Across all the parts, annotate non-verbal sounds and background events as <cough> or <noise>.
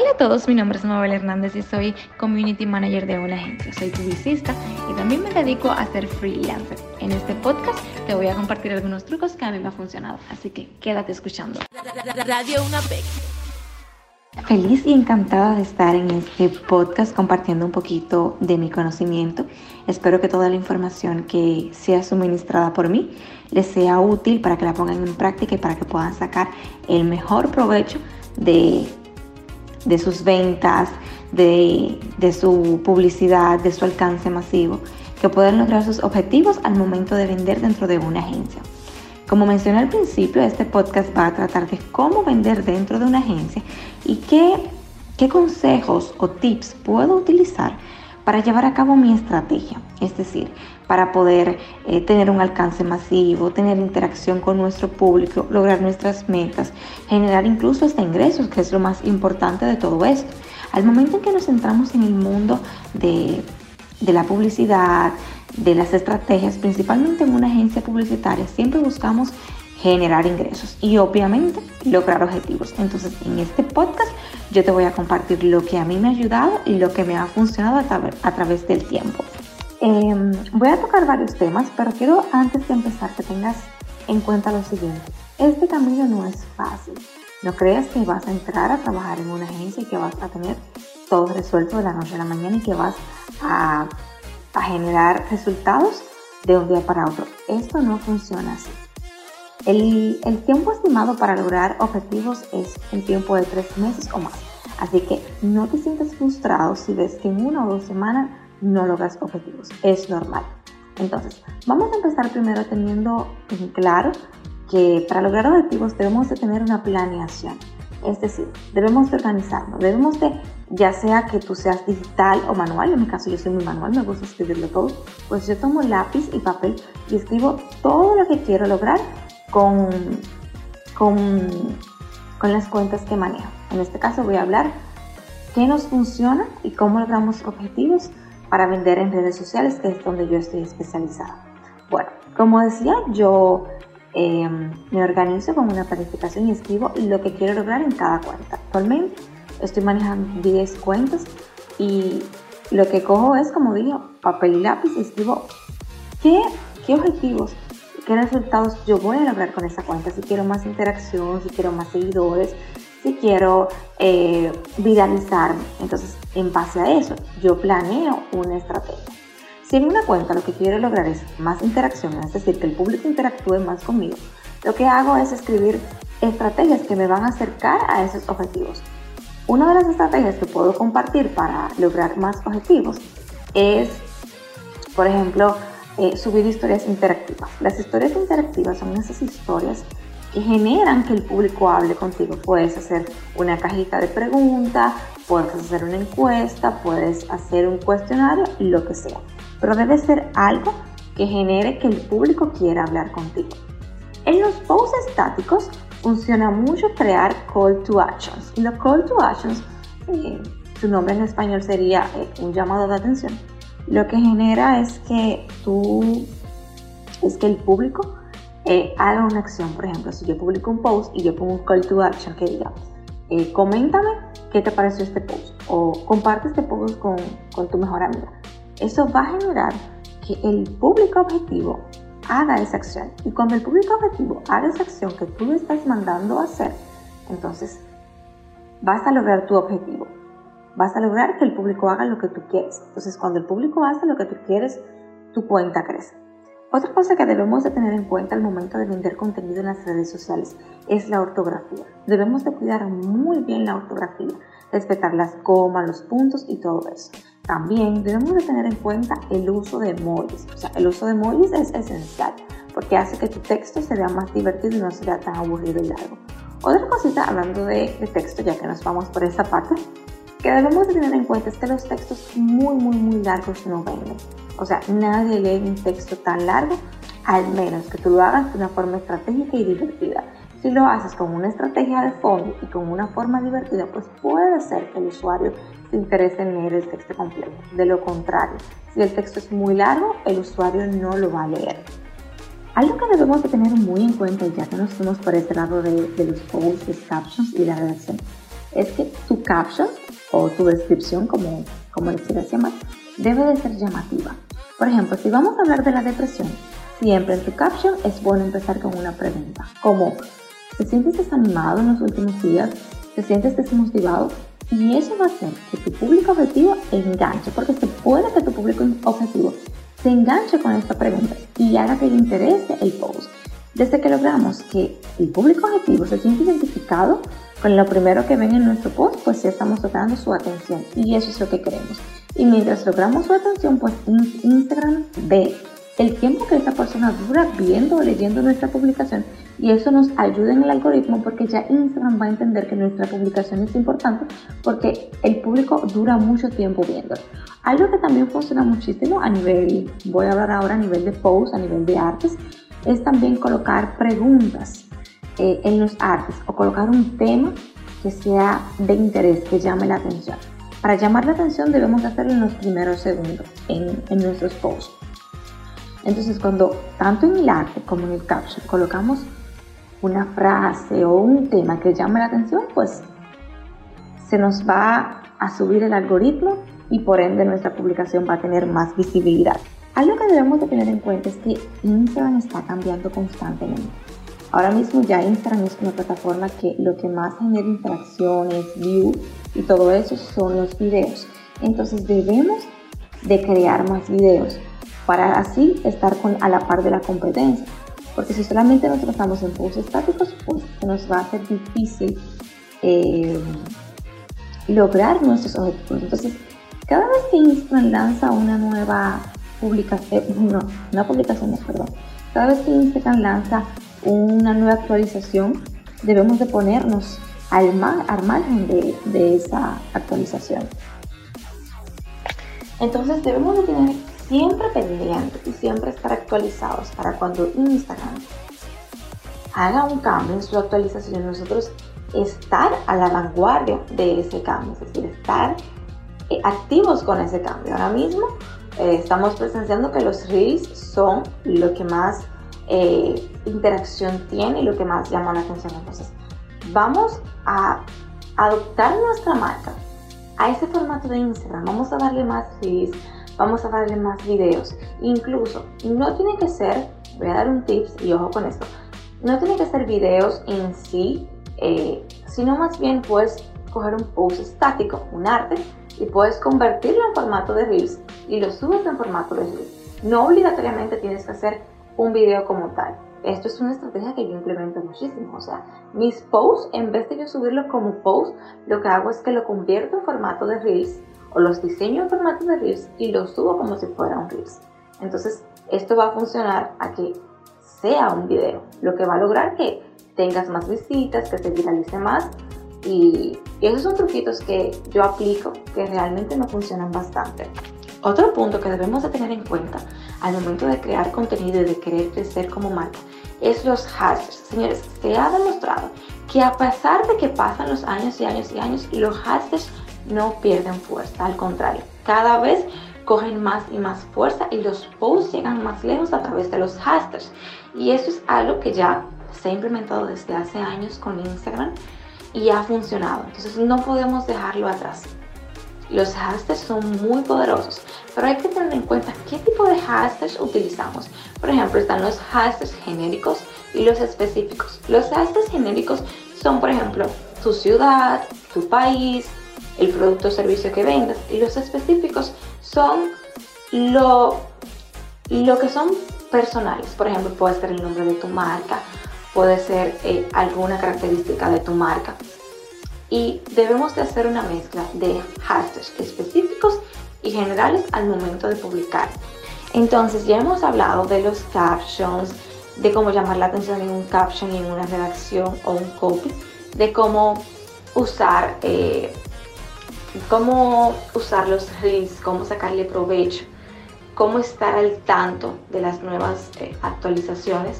Hola a todos, mi nombre es Mabel Hernández y soy Community Manager de una agencia. Soy publicista y también me dedico a ser freelancer. En este podcast te voy a compartir algunos trucos que a mí me han funcionado, así que quédate escuchando. Radio Una Feliz y encantada de estar en este podcast compartiendo un poquito de mi conocimiento. Espero que toda la información que sea suministrada por mí les sea útil para que la pongan en práctica y para que puedan sacar el mejor provecho de de sus ventas, de, su publicidad, de su alcance masivo, que puedan lograr sus objetivos al momento de vender dentro de una agencia. Como mencioné al principio, este podcast va a tratar de cómo vender dentro de una agencia y qué, qué consejos o tips puedo utilizar para llevar a cabo mi estrategia, es decir, para poder eh, tener un alcance masivo, tener interacción con nuestro público, lograr nuestras metas, generar incluso hasta ingresos, que es lo más importante de todo esto. Al momento en que nos centramos en el mundo de, de la publicidad, de las estrategias, principalmente en una agencia publicitaria, siempre buscamos generar ingresos y obviamente lograr objetivos. Entonces en este podcast yo te voy a compartir lo que a mí me ha ayudado y lo que me ha funcionado a, través del tiempo. Em, voy a tocar varios temas, pero quiero antes de empezar que tengas en cuenta lo siguiente. Este camino no es fácil. No creas que vas a entrar a trabajar en una agencia y que vas a tener todo resuelto de la noche a la mañana y que vas a, a generar resultados de un día para otro. Esto no funciona así. El, tiempo estimado para lograr objetivos es un tiempo de tres meses o más. Así que no te sientas frustrado si ves que en una o dos semanas no logras objetivos. Es normal. Entonces, vamos a empezar primero teniendo en claro que para lograr objetivos debemos de tener una planeación. Es decir, debemos de organizarnos, debemos de, ya sea que tú seas digital o manual, en mi caso yo soy muy manual, me gusta escribirlo todo, pues yo tomo lápiz y papel y escribo todo lo que quiero lograr con, con, las cuentas que manejo. En este caso voy a hablar qué nos funciona y cómo logramos objetivos para vender en redes sociales, que es donde yo estoy especializada. Bueno, como decía, yo em, me organizo con una planificación y escribo lo que quiero lograr en cada cuenta. Actualmente estoy manejando 10 cuentas y lo que cojo es, como digo, papel y lápiz y escribo qué, qué objetivos qué resultados yo voy a lograr con esa cuenta, si quiero más interacción, si quiero más seguidores, si quiero eh, viralizarme. Entonces, en base a eso, yo planeo una estrategia. Si en una cuenta lo que quiero lograr es más interacción, es decir, que el público interactúe más conmigo, lo que hago es escribir estrategias que me van a acercar a esos objetivos. Una de las estrategias que puedo compartir para lograr más objetivos es, por ejemplo, eh, subir historias interactivas. Las historias interactivas son esas historias que generan que el público hable contigo. Puedes hacer una cajita de preguntas, puedes hacer una encuesta, puedes hacer un cuestionario, lo que sea. Pero debe ser algo que genere que el público quiera hablar contigo. En los posts estáticos funciona mucho crear call to actions. Y los call to actions, eh, su nombre en español sería eh, un llamado de atención lo que genera es que tú, es que el público eh, haga una acción. Por ejemplo, si yo publico un post y yo pongo un call to action que diga, eh, coméntame qué te pareció este post o comparte este post con, con tu mejor amiga. Eso va a generar que el público objetivo haga esa acción. Y cuando el público objetivo haga esa acción que tú le estás mandando a hacer, entonces vas a lograr tu objetivo vas a lograr que el público haga lo que tú quieres. Entonces, cuando el público hace lo que tú quieres, tu cuenta crece. Otra cosa que debemos de tener en cuenta al momento de vender contenido en las redes sociales es la ortografía. Debemos de cuidar muy bien la ortografía, respetar las comas, los puntos y todo eso. También debemos de tener en cuenta el uso de emojis. O sea, el uso de emojis es esencial porque hace que tu texto se vea más divertido y no sea tan aburrido y largo. Otra cosita, hablando de, de texto, ya que nos vamos por esa parte, que debemos tener en cuenta es que los textos muy, muy, muy largos no venden. O sea, nadie lee un texto tan largo, al menos que tú lo hagas de una forma estratégica y divertida. Si lo haces con una estrategia de fondo y con una forma divertida, pues puede ser que el usuario se interese en leer el texto completo. De lo contrario, si el texto es muy largo, el usuario no lo va a leer. Algo que debemos de tener muy en cuenta, ya que nos fuimos por este lado de, de los posts, los captions y la redacción, es que tu caption o tu descripción, como, como le quieras llamar, debe de ser llamativa. Por ejemplo, si vamos a hablar de la depresión, siempre en tu caption es bueno empezar con una pregunta, como ¿te sientes desanimado en los últimos días? ¿Te sientes desmotivado? Y eso va a hacer que tu público objetivo enganche, porque se puede que tu público objetivo se enganche con esta pregunta y haga que le interese el post. Desde que logramos que el público objetivo se siente identificado con lo primero que ven en nuestro post, pues ya estamos logrando su atención y eso es lo que queremos. Y mientras logramos su atención, pues Instagram ve el tiempo que esta persona dura viendo o leyendo nuestra publicación y eso nos ayuda en el algoritmo porque ya Instagram va a entender que nuestra publicación es importante porque el público dura mucho tiempo viendo. Algo que también funciona muchísimo a nivel, voy a hablar ahora a nivel de posts, a nivel de artes, es también colocar preguntas eh, en los artes o colocar un tema que sea de interés, que llame la atención. Para llamar la atención debemos hacerlo en los primeros segundos en, en nuestros posts. Entonces cuando tanto en el arte como en el caption colocamos una frase o un tema que llame la atención, pues se nos va a subir el algoritmo y por ende nuestra publicación va a tener más visibilidad. Algo que debemos de tener en cuenta es que Instagram está cambiando constantemente. Ahora mismo ya Instagram es una plataforma que lo que más genera interacciones, views y todo eso son los videos. Entonces debemos de crear más videos para así estar a la par de la competencia. Porque si solamente nos tratamos en posts estáticos, pues nos va a ser difícil eh, lograr nuestros objetivos. Entonces, cada vez que Instagram lanza una nueva publicación, <laughs> no, una publicación, perdón, cada vez que Instagram lanza una nueva actualización, debemos de ponernos al, margen de, de esa actualización. Entonces debemos de tener siempre pendientes y siempre estar actualizados para cuando Instagram haga un cambio en su actualización, nosotros estar a la vanguardia de ese cambio, es decir, estar eh, activos con ese cambio. Ahora mismo eh, estamos presenciando que los reels son lo que más eh, interacción tiene y lo que más llama la atención. Entonces, vamos a adoptar nuestra marca a ese formato de Instagram. Vamos a darle más reels, vamos a darle más videos. Incluso, no tiene que ser, voy a dar un tips y ojo con esto, no tiene que ser videos en sí, sino más bien puedes coger un post estático, un arte, y puedes convertirlo en formato de Reels y lo subes en formato de Reels. No obligatoriamente tienes que hacer un video como tal. Esto es una estrategia que yo implemento muchísimo. O sea, mis posts, en vez de yo subirlo como post, lo que hago es que lo convierto en formato de Reels o los diseño en formato de Reels y los subo como si fuera un Reels. Entonces, esto va a funcionar a que sea un video, lo que va a lograr que tengas más visitas, que se viralice más y, esos son truquitos que yo aplico que realmente me funcionan bastante. Otro punto que debemos de tener en cuenta al momento de crear contenido y de querer crecer como marca es los hashtags. Señores, se ha demostrado que a pesar de que pasan los años y años y años, los hashtags no pierden fuerza. Al contrario, cada vez cogen más y más fuerza y los posts llegan más lejos a través de los hashtags. Y eso es algo que ya se ha implementado desde hace años con Instagram y ha funcionado. Entonces no podemos dejarlo atrás. Los hashtags son muy poderosos, pero hay que tener en cuenta qué tipo de hashtags utilizamos. Por ejemplo, están los hashtags genéricos y los específicos. Los hashtags genéricos son, por ejemplo, tu ciudad, tu país, el producto o servicio que vendas. Y los específicos son lo, lo que son personales. Por ejemplo, puede ser el nombre de tu marca, puede ser eh, alguna característica de tu marca. Y debemos de hacer una mezcla de hashtags específicos y generales al momento de publicar. Entonces ya hemos hablado de los captions, de cómo llamar la atención en un caption, en una redacción o un copy, de cómo usar, eh, cómo usar los reels, cómo sacarle provecho, cómo estar al tanto de las nuevas eh, actualizaciones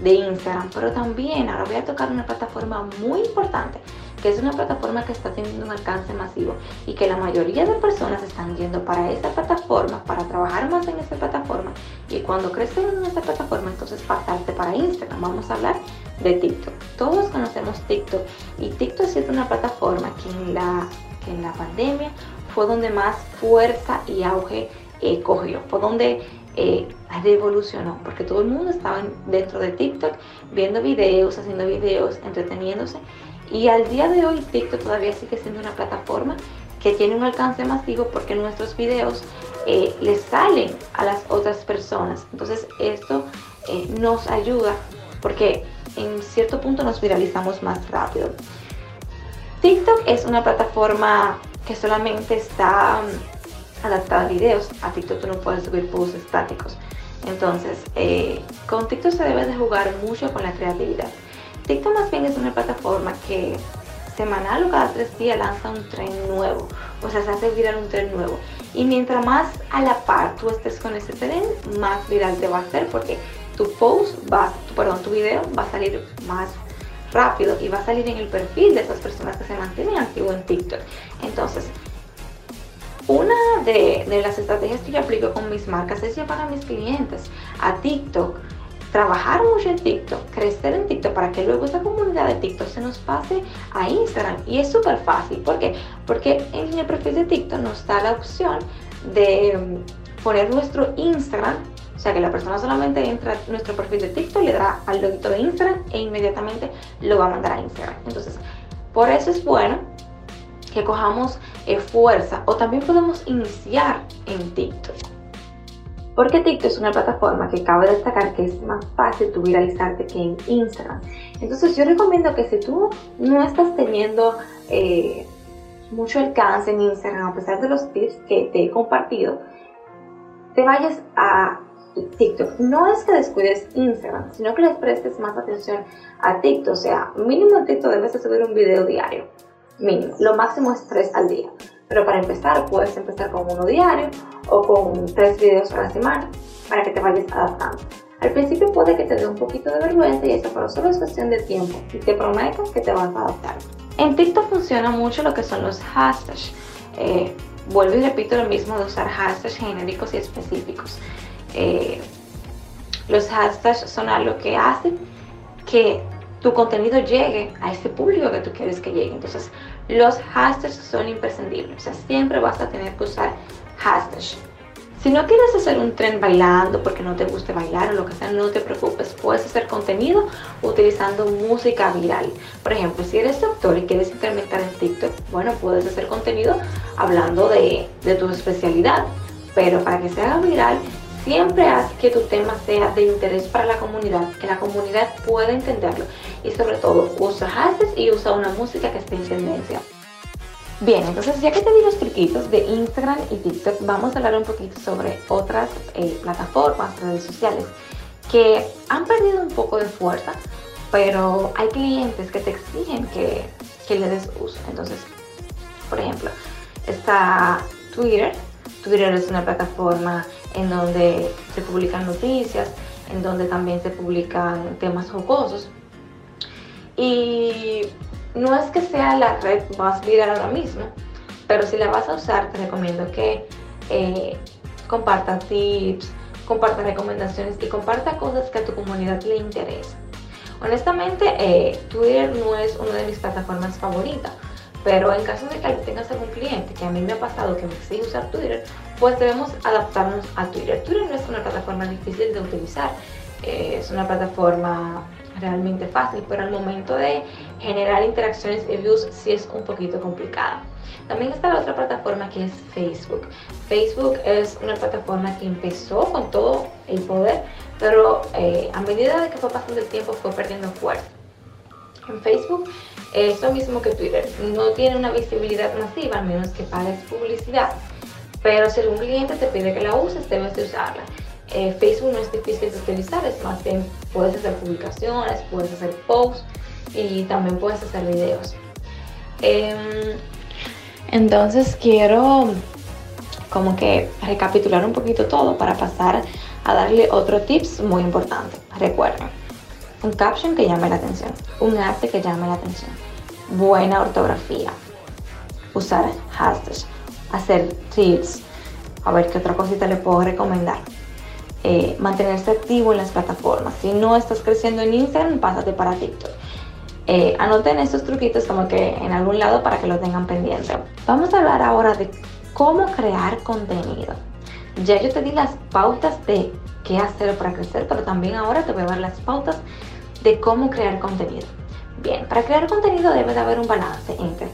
de Instagram, pero también ahora voy a tocar una plataforma muy importante, que es una plataforma que está teniendo un alcance masivo y que la mayoría de personas están yendo para esta plataforma, para trabajar más en esta plataforma y cuando crecen en esta plataforma, entonces pasarte para Instagram. Vamos a hablar de TikTok. Todos conocemos TikTok y TikTok es una plataforma que en la, en la pandemia fue donde más fuerza y auge eh, cogió, fue donde eh, revolucionó, porque todo el mundo estaba dentro de TikTok viendo videos, haciendo videos, entreteniéndose. Y al día de hoy TikTok todavía sigue siendo una plataforma que tiene un alcance masivo porque nuestros videos eh, les salen a las otras personas. Entonces esto eh, nos ayuda porque en cierto punto nos viralizamos más rápido. TikTok es una plataforma que solamente está mm, adaptada a videos. A TikTok tú no puedes subir posts estáticos. Entonces, eh, con TikTok se debe de jugar mucho con la creatividad. TikTok más bien es una plataforma que semanal o cada tres días lanza un tren nuevo, o sea, se hace viral un tren nuevo. Y mientras más a la par tú estés con ese tren, más viral te va a hacer porque tu post perdón, tu video va a salir más rápido y va a salir en el perfil de esas personas que se mantienen activos en TikTok. Entonces, una de, las estrategias que yo aplico con mis marcas es llevar a mis clientes a TikTok trabajar mucho en TikTok, crecer en TikTok para que luego esa comunidad de TikTok se nos pase a Instagram. Y es súper fácil. ¿Por qué? Porque en el perfil de TikTok nos da la opción de mm, poner nuestro Instagram. O sea que la persona solamente entra a nuestro perfil de TikTok, le da al loguito de Instagram e inmediatamente lo va a mandar a Instagram. Entonces, por eso es bueno que cojamos eh, fuerza o también podemos iniciar en TikTok. Porque TikTok es una plataforma que cabe destacar que es más fácil tu viralizarte que en Instagram. Entonces yo recomiendo que si tú no estás teniendo eh, mucho alcance en Instagram, a pesar de los tips que te he compartido, te vayas a TikTok. No es que descuides Instagram, sino que les prestes más atención a TikTok. O sea, mínimo en TikTok debes de subir un video diario. Mínimo. Lo máximo es tres al día. Pero para empezar, puedes empezar con uno diario o con tres videos a la semana para que te vayas adaptando. Al principio puede que te dé un poquito de vergüenza y eso, pero solo es cuestión de tiempo y te prometo que te vas a adaptar. En TikTok funciona mucho lo que son los hashtags. Eh, vuelvo y repito lo mismo de usar hashtags genéricos y específicos. Eh, los hashtags son algo que hacen que tu contenido llegue a ese público que tú quieres que llegue. Entonces, los hashtags son imprescindibles. O sea, siempre vas a tener que usar hashtags. Si no quieres hacer un tren bailando porque no te guste bailar o lo que sea, no te preocupes. Puedes hacer contenido utilizando música viral. Por ejemplo, si eres doctor y quieres incrementar en TikTok, bueno, puedes hacer contenido hablando de, de tu especialidad. Pero para que se haga viral, Siempre haz que tu tema sea de interés para la comunidad, que la comunidad pueda entenderlo y sobre todo usa hashtags y usa una música que esté en tendencia. Bien, entonces ya que te di los truquitos de Instagram y TikTok, vamos a hablar un poquito sobre otras eh, plataformas, redes sociales que han perdido un poco de fuerza, pero hay clientes que te exigen que, que le des uso. Entonces, por ejemplo, está Twitter. Twitter es una plataforma en donde se publican noticias, en donde también se publican temas jocosos. Y no es que sea la red más viral ahora mismo, pero si la vas a usar, te recomiendo que eh, compartas tips, comparta recomendaciones y comparta cosas que a tu comunidad le interesen. Honestamente, eh, Twitter no es una de mis plataformas favoritas, pero en caso de que tengas algún cliente, que a mí me ha pasado que me exige usar Twitter, pues debemos adaptarnos a Twitter. Twitter no es una plataforma difícil de utilizar, eh, es una plataforma realmente fácil, pero al momento de generar interacciones y views sí es un poquito complicada. También está la otra plataforma que es Facebook. Facebook es una plataforma que empezó con todo el poder, pero eh, a medida de que fue pasando el tiempo fue perdiendo fuerza. En Facebook es lo mismo que Twitter, no tiene una visibilidad masiva, a menos que pagues publicidad. Pero si algún cliente te pide que la uses, debes de usarla. Eh, Facebook no es difícil de utilizar, es más bien puedes hacer publicaciones, puedes hacer posts y también puedes hacer videos. Em, entonces quiero como que recapitular un poquito todo para pasar a darle otro tips muy importante. Recuerden, un caption que llame la atención, un arte que llame la atención, buena ortografía, usar hashtags, hacer tips, a ver qué otra cosita le puedo recomendar. eh, mantenerse activo en las plataformas. Si no estás creciendo en Instagram, pásate para TikTok. Eh, anoten estos truquitos como que en algún lado para que lo tengan pendiente. Vamos a hablar ahora de cómo crear contenido. Ya yo te di las pautas de qué hacer para crecer, pero también ahora te voy a dar las pautas de cómo crear contenido. Bien, para crear contenido debe de haber un balance entre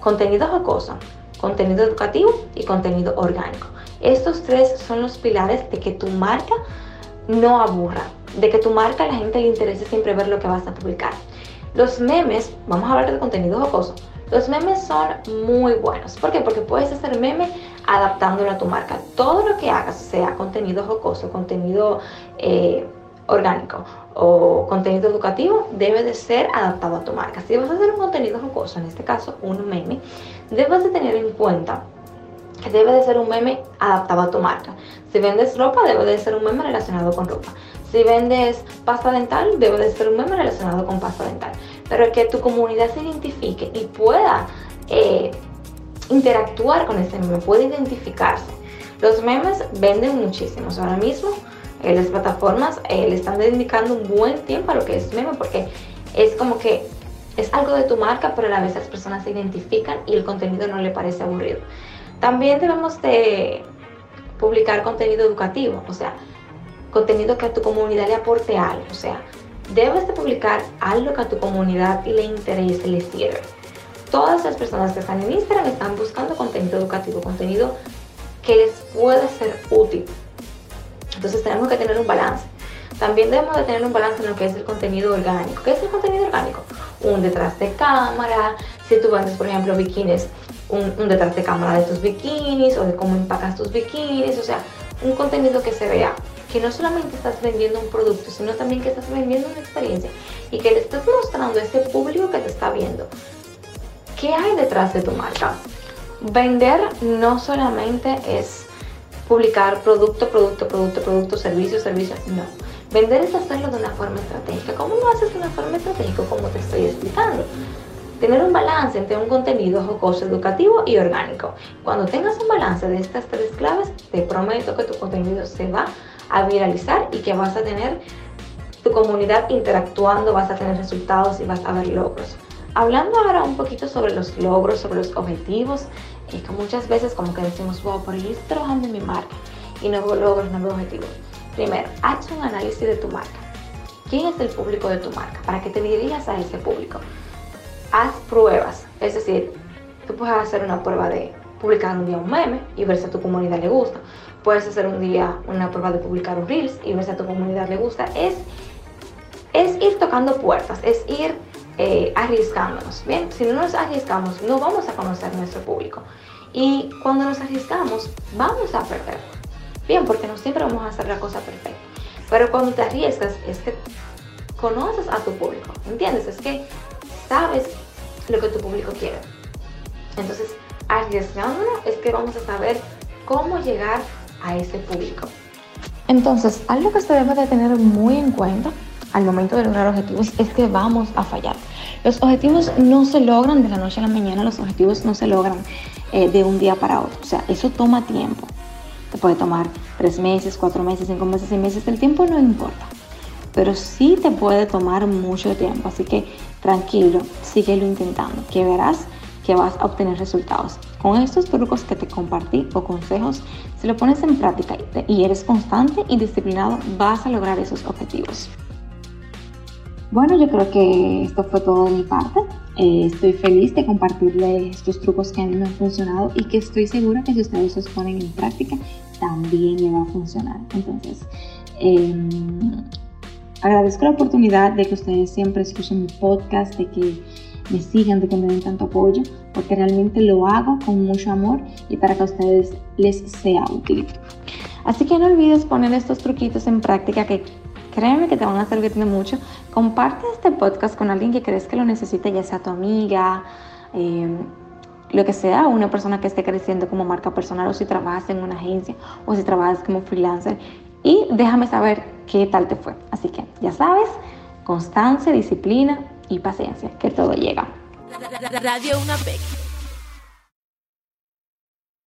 contenido jocoso, contenido educativo y contenido orgánico. Estos tres son los pilares de que tu marca no aburra, de que tu marca a la gente le interese siempre ver lo que vas a publicar. Los memes, vamos a hablar de contenido jocoso, los memes son muy buenos. ¿Por qué? Porque puedes hacer meme adaptándolo a tu marca. Todo lo que hagas, sea contenido jocoso, contenido eh, orgánico o contenido educativo, debe de ser adaptado a tu marca. Si vas a hacer un contenido jocoso, en este caso un meme, debes de tener en cuenta que debe de ser un meme adaptado a tu marca. Si vendes ropa, debe de ser un meme relacionado con ropa. Si vendes pasta dental, debe de ser un meme relacionado con pasta dental pero que tu comunidad se identifique y pueda eh, interactuar con ese meme, pueda identificarse. Los memes venden muchísimo. Ahora mismo las plataformas eh, le están dedicando un buen tiempo a lo que es meme porque es como que es algo de tu marca, pero a la vez las personas se identifican y el contenido no le parece aburrido. También debemos de publicar contenido educativo, o sea, contenido que a tu comunidad le aporte algo, o sea, debes de publicar algo que a tu comunidad le interese, le sirve. Todas las personas que están en Instagram están buscando contenido educativo, contenido que les pueda ser útil. Entonces tenemos que tener un balance. También debemos de tener un balance en lo que es el contenido orgánico. ¿Qué es el contenido orgánico? Un detrás de cámara. Si tú vendes, por ejemplo, bikinis, un, detrás de cámara de tus bikinis o de cómo empacas tus bikinis. O sea, un contenido que se vea que no solamente estás vendiendo un producto, sino también que estás vendiendo una experiencia y que le estás mostrando a ese público que te está viendo qué hay detrás de tu marca. Vender no solamente es publicar producto, producto, producto, producto, servicio, servicio, no. Vender es hacerlo de una forma estratégica. ¿Cómo lo haces de una forma estratégica? Como te estoy explicando. Tener un balance entre un contenido jocoso, educativo y orgánico. Cuando tengas un balance de estas tres claves, te prometo que tu contenido se va a viralizar y que vas a tener tu comunidad interactuando, vas a tener resultados y vas a ver logros. Hablando ahora un poquito sobre los logros, sobre los objetivos, y que muchas veces como que decimos, wow, por ahí estoy trabajando en mi marca y no no veo objetivos. Primero, haz un análisis de tu marca. ¿Quién es el público de tu marca? Para que te dirijas a ese público. Haz pruebas, es decir, tú puedes hacer una prueba de publicar un día un meme y ver si a tu comunidad le gusta. Puedes hacer un día una prueba de publicar un Reels y ver si a tu comunidad le gusta. Es, es ir tocando puertas, es ir eh, arriesgándonos. Bien, si no nos arriesgamos, no vamos a conocer nuestro público. Y cuando nos arriesgamos, vamos a perder. Bien, porque no siempre vamos a hacer la cosa perfecta. Pero cuando te arriesgas, es que conoces a tu público. ¿Entiendes? Es que sabes lo que tu público quiere. Entonces, arriesgándonos es que vamos a saber cómo llegar a ese público. Entonces, algo que se debe de tener muy en cuenta al momento de lograr objetivos es que vamos a fallar. Los objetivos no se logran de la noche a la mañana, los objetivos no se logran eh, de un día para otro. O sea, eso toma tiempo. Te puede tomar tres meses, cuatro meses, cinco meses, seis meses. El tiempo no importa. Pero sí te puede tomar mucho tiempo. Así que tranquilo, síguelo intentando, que verás que vas a obtener resultados. Con estos trucos que te compartí o consejos, si lo pones en práctica y eres constante y disciplinado, vas a lograr esos objetivos. Bueno, yo creo que esto fue todo de mi parte. Eh, estoy feliz de compartirles estos trucos que a mí me han funcionado y que estoy segura que si ustedes los ponen en práctica, también le va a funcionar. Entonces, em, agradezco la oportunidad de que ustedes siempre escuchen mi podcast, de que me sigan, de que me den tanto apoyo, porque realmente lo hago con mucho amor y para que a ustedes les sea útil. Así que no olvides poner estos truquitos en práctica que créeme que te van a servir de mucho. Comparte este podcast con alguien que crees que lo necesite, ya sea tu amiga, em, lo que sea, una persona que esté creciendo como marca personal o si trabajas en una agencia o si trabajas como freelancer y déjame saber qué tal te fue. Así que ya sabes, constancia, disciplina y paciencia, que todo llega. Radio Una